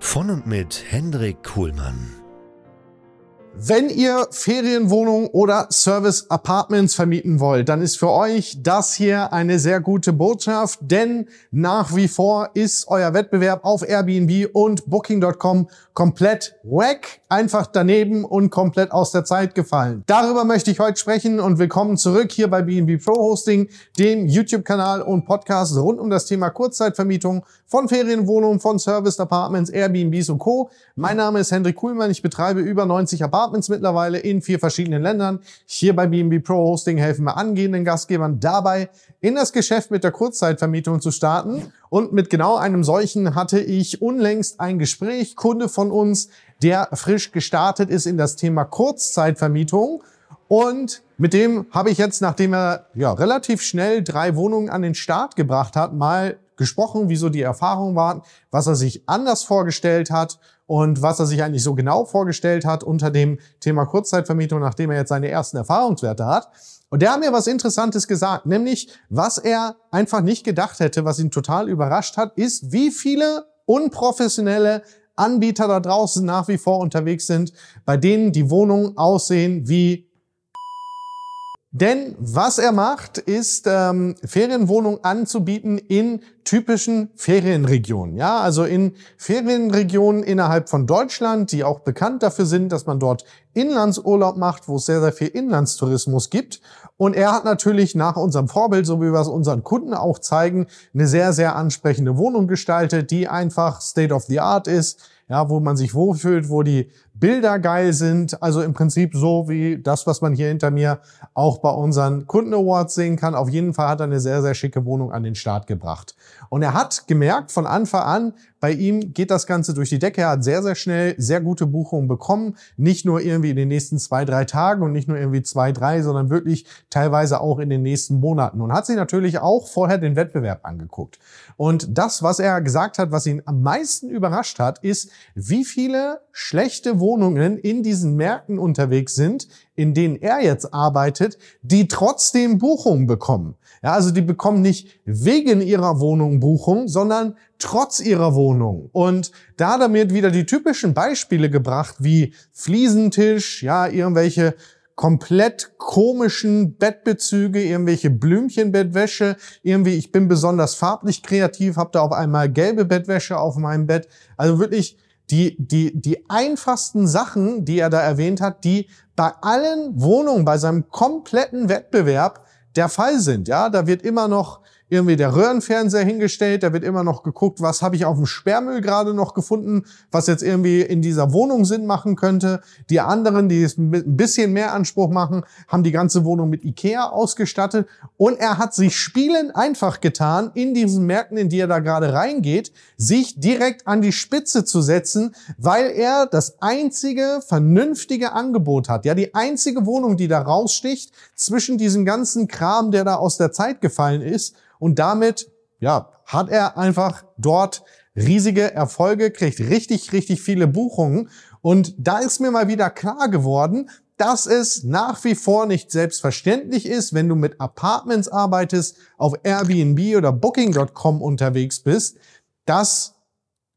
Von und mit Hendrik Kuhlmann. Wenn ihr Ferienwohnungen oder Service Apartments vermieten wollt, dann ist für euch das hier eine sehr gute Botschaft, denn nach wie vor ist euer Wettbewerb auf Airbnb und Booking.com komplett wack, einfach daneben und komplett aus der Zeit gefallen. Darüber möchte ich heute sprechen und willkommen zurück hier bei BNB Pro Hosting, dem YouTube-Kanal und Podcast rund um das Thema Kurzzeitvermietung von Ferienwohnungen, von Service Apartments, Airbnbs und Co. Mein Name ist Hendrik Kuhlmann, ich betreibe über 90 Apartments Apartments mittlerweile in vier verschiedenen Ländern. Hier bei BNB Pro Hosting helfen wir angehenden Gastgebern dabei, in das Geschäft mit der Kurzzeitvermietung zu starten. Und mit genau einem solchen hatte ich unlängst ein Gespräch. Kunde von uns, der frisch gestartet ist in das Thema Kurzzeitvermietung. Und mit dem habe ich jetzt, nachdem er ja relativ schnell drei Wohnungen an den Start gebracht hat, mal gesprochen, wieso die Erfahrungen waren, was er sich anders vorgestellt hat und was er sich eigentlich so genau vorgestellt hat unter dem Thema Kurzzeitvermietung, nachdem er jetzt seine ersten Erfahrungswerte hat. Und der hat mir was Interessantes gesagt, nämlich was er einfach nicht gedacht hätte, was ihn total überrascht hat, ist, wie viele unprofessionelle Anbieter da draußen nach wie vor unterwegs sind, bei denen die Wohnungen aussehen wie denn was er macht, ist ähm, Ferienwohnungen anzubieten in typischen Ferienregionen. Ja, also in Ferienregionen innerhalb von Deutschland, die auch bekannt dafür sind, dass man dort Inlandsurlaub macht, wo es sehr, sehr viel Inlandstourismus gibt. Und er hat natürlich nach unserem Vorbild, so wie wir es unseren Kunden auch zeigen, eine sehr, sehr ansprechende Wohnung gestaltet, die einfach State of the Art ist, ja, wo man sich wohlfühlt, wo die Bilder geil sind. Also im Prinzip so wie das, was man hier hinter mir auch bei unseren Kunden-Awards sehen kann. Auf jeden Fall hat er eine sehr, sehr schicke Wohnung an den Start gebracht. Und er hat gemerkt von Anfang an, bei ihm geht das Ganze durch die Decke. Er hat sehr, sehr schnell sehr gute Buchungen bekommen. Nicht nur irgendwie in den nächsten zwei, drei Tagen und nicht nur irgendwie zwei, drei, sondern wirklich teilweise auch in den nächsten Monaten. Und hat sich natürlich auch vorher den Wettbewerb angeguckt. Und das, was er gesagt hat, was ihn am meisten überrascht hat, ist, wie viele schlechte Wohnungen in diesen Märkten unterwegs sind, in denen er jetzt arbeitet, die trotzdem Buchungen bekommen. Ja, also die bekommen nicht wegen ihrer Wohnung Buchung, sondern trotz ihrer Wohnung. Und da damit wieder die typischen Beispiele gebracht, wie Fliesentisch, ja, irgendwelche komplett komischen Bettbezüge, irgendwelche Blümchenbettwäsche, irgendwie, ich bin besonders farblich kreativ, habe da auf einmal gelbe Bettwäsche auf meinem Bett. Also wirklich die, die, die einfachsten Sachen, die er da erwähnt hat, die bei allen Wohnungen, bei seinem kompletten Wettbewerb der Fall sind. Ja, da wird immer noch irgendwie der Röhrenfernseher hingestellt, da wird immer noch geguckt, was habe ich auf dem Sperrmüll gerade noch gefunden, was jetzt irgendwie in dieser Wohnung Sinn machen könnte. Die anderen, die es ein bisschen mehr Anspruch machen, haben die ganze Wohnung mit Ikea ausgestattet und er hat sich spielend einfach getan, in diesen Märkten, in die er da gerade reingeht, sich direkt an die Spitze zu setzen, weil er das einzige vernünftige Angebot hat. Ja, die einzige Wohnung, die da raussticht zwischen diesem ganzen Kram, der da aus der Zeit gefallen ist und damit, ja, hat er einfach dort riesige Erfolge, kriegt richtig, richtig viele Buchungen. Und da ist mir mal wieder klar geworden, dass es nach wie vor nicht selbstverständlich ist, wenn du mit Apartments arbeitest, auf Airbnb oder Booking.com unterwegs bist, dass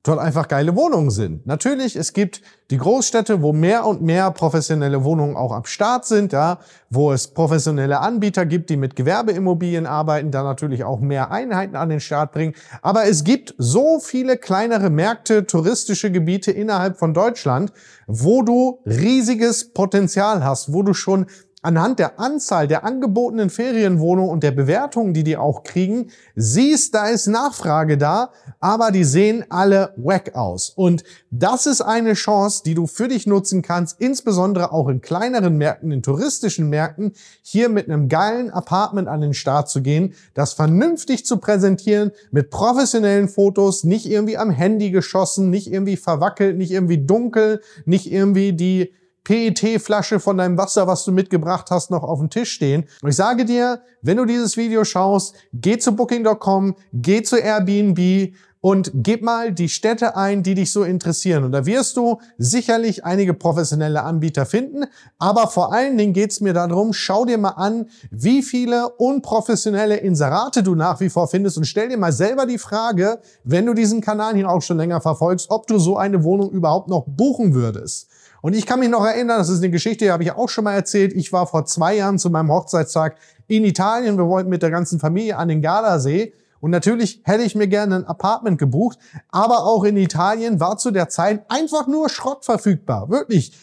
dort einfach geile Wohnungen sind. Natürlich, es gibt die Großstädte, wo mehr und mehr professionelle Wohnungen auch am Start sind, ja, wo es professionelle Anbieter gibt, die mit Gewerbeimmobilien arbeiten, da natürlich auch mehr Einheiten an den Start bringen. Aber es gibt so viele kleinere Märkte, touristische Gebiete innerhalb von Deutschland, wo du riesiges Potenzial hast, wo du schon anhand der Anzahl der angebotenen Ferienwohnungen und der Bewertungen, die die auch kriegen, siehst, da ist Nachfrage da, aber die sehen alle wack aus. Und das ist eine Chance, die du für dich nutzen kannst, insbesondere auch in kleineren Märkten, in touristischen Märkten, hier mit einem geilen Apartment an den Start zu gehen, das vernünftig zu präsentieren, mit professionellen Fotos, nicht irgendwie am Handy geschossen, nicht irgendwie verwackelt, nicht irgendwie dunkel, nicht irgendwie die PET-Flasche von deinem Wasser, was du mitgebracht hast, noch auf dem Tisch stehen. Und ich sage dir, wenn du dieses Video schaust, geh zu Booking.com, geh zu Airbnb und gib mal die Städte ein, die dich so interessieren. Und da wirst du sicherlich einige professionelle Anbieter finden. Aber vor allen Dingen geht es mir darum, schau dir mal an, wie viele unprofessionelle Inserate du nach wie vor findest und stell dir mal selber die Frage, wenn du diesen Kanal hier auch schon länger verfolgst, ob du so eine Wohnung überhaupt noch buchen würdest. Und ich kann mich noch erinnern, das ist eine Geschichte, die habe ich auch schon mal erzählt. Ich war vor zwei Jahren zu meinem Hochzeitstag in Italien. Wir wollten mit der ganzen Familie an den Gardasee. Und natürlich hätte ich mir gerne ein Apartment gebucht. Aber auch in Italien war zu der Zeit einfach nur Schrott verfügbar. Wirklich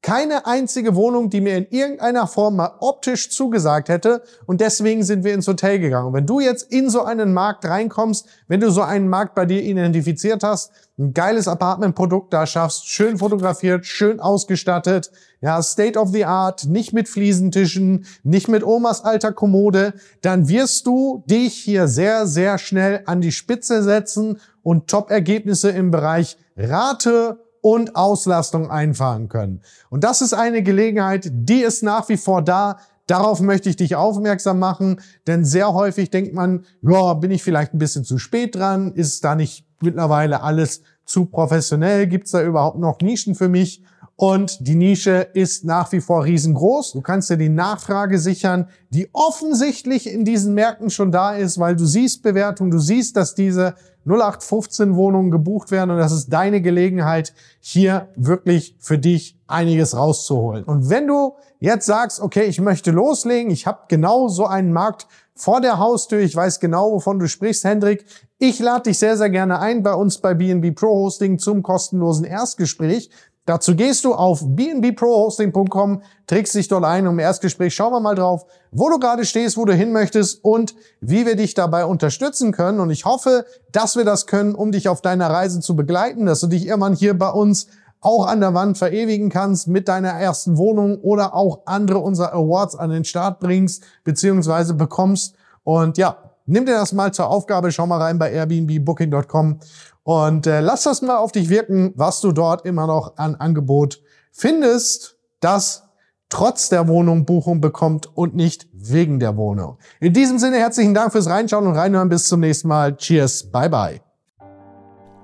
keine einzige Wohnung, die mir in irgendeiner Form mal optisch zugesagt hätte. Und deswegen sind wir ins Hotel gegangen. Und wenn du jetzt in so einen Markt reinkommst, wenn du so einen Markt bei dir identifiziert hast, ein geiles Apartmentprodukt da schaffst, schön fotografiert, schön ausgestattet, ja, State of the Art, nicht mit Fliesentischen, nicht mit Omas alter Kommode, dann wirst du dich hier sehr, sehr schnell an die Spitze setzen und Top-Ergebnisse im Bereich Rate und Auslastung einfahren können. Und das ist eine Gelegenheit, die ist nach wie vor da. Darauf möchte ich dich aufmerksam machen, denn sehr häufig denkt man, ja, bin ich vielleicht ein bisschen zu spät dran? Ist da nicht mittlerweile alles zu professionell? Gibt es da überhaupt noch Nischen für mich? Und die Nische ist nach wie vor riesengroß. Du kannst dir die Nachfrage sichern, die offensichtlich in diesen Märkten schon da ist, weil du siehst Bewertung, du siehst, dass diese 0815 Wohnungen gebucht werden und das ist deine Gelegenheit, hier wirklich für dich einiges rauszuholen. Und wenn du jetzt sagst, okay, ich möchte loslegen, ich habe genau so einen Markt vor der Haustür, ich weiß genau, wovon du sprichst, Hendrik, ich lade dich sehr, sehr gerne ein bei uns bei BNB Pro Hosting zum kostenlosen Erstgespräch. Dazu gehst du auf bnbprohosting.com, trägst dich dort ein um Erstgespräch. Schauen wir mal drauf, wo du gerade stehst, wo du hin möchtest und wie wir dich dabei unterstützen können. Und ich hoffe, dass wir das können, um dich auf deiner Reise zu begleiten, dass du dich irgendwann hier bei uns auch an der Wand verewigen kannst mit deiner ersten Wohnung oder auch andere unserer Awards an den Start bringst, beziehungsweise bekommst. Und ja, nimm dir das mal zur Aufgabe, schau mal rein bei airbnbbooking.com und äh, lass das mal auf dich wirken, was du dort immer noch an Angebot findest, das trotz der Wohnung Buchung bekommt und nicht wegen der Wohnung. In diesem Sinne herzlichen Dank fürs Reinschauen und Reinhören. Bis zum nächsten Mal. Cheers. Bye bye.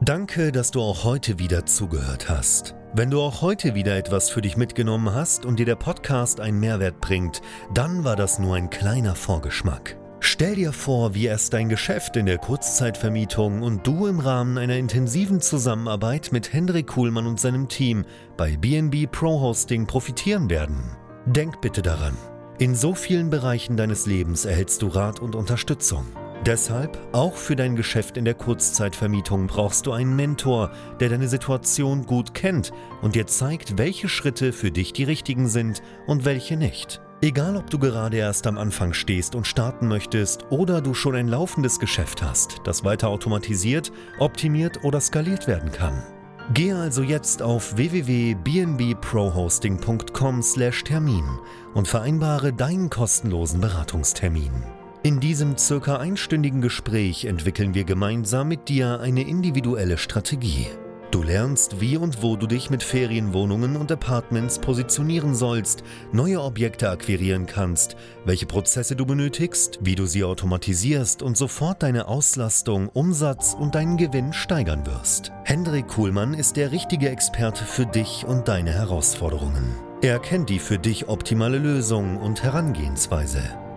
Danke, dass du auch heute wieder zugehört hast. Wenn du auch heute wieder etwas für dich mitgenommen hast und dir der Podcast einen Mehrwert bringt, dann war das nur ein kleiner Vorgeschmack. Stell dir vor, wie erst dein Geschäft in der Kurzzeitvermietung und du im Rahmen einer intensiven Zusammenarbeit mit Hendrik Kuhlmann und seinem Team bei BNB Pro Hosting profitieren werden. Denk bitte daran. In so vielen Bereichen deines Lebens erhältst du Rat und Unterstützung. Deshalb, auch für dein Geschäft in der Kurzzeitvermietung brauchst du einen Mentor, der deine Situation gut kennt und dir zeigt, welche Schritte für dich die richtigen sind und welche nicht. Egal, ob du gerade erst am Anfang stehst und starten möchtest oder du schon ein laufendes Geschäft hast, das weiter automatisiert, optimiert oder skaliert werden kann. Gehe also jetzt auf www.bnbprohosting.com/termin und vereinbare deinen kostenlosen Beratungstermin. In diesem circa einstündigen Gespräch entwickeln wir gemeinsam mit dir eine individuelle Strategie. Du lernst, wie und wo du dich mit Ferienwohnungen und Apartments positionieren sollst, neue Objekte akquirieren kannst, welche Prozesse du benötigst, wie du sie automatisierst und sofort deine Auslastung, Umsatz und deinen Gewinn steigern wirst. Hendrik Kuhlmann ist der richtige Experte für dich und deine Herausforderungen. Er kennt die für dich optimale Lösung und Herangehensweise.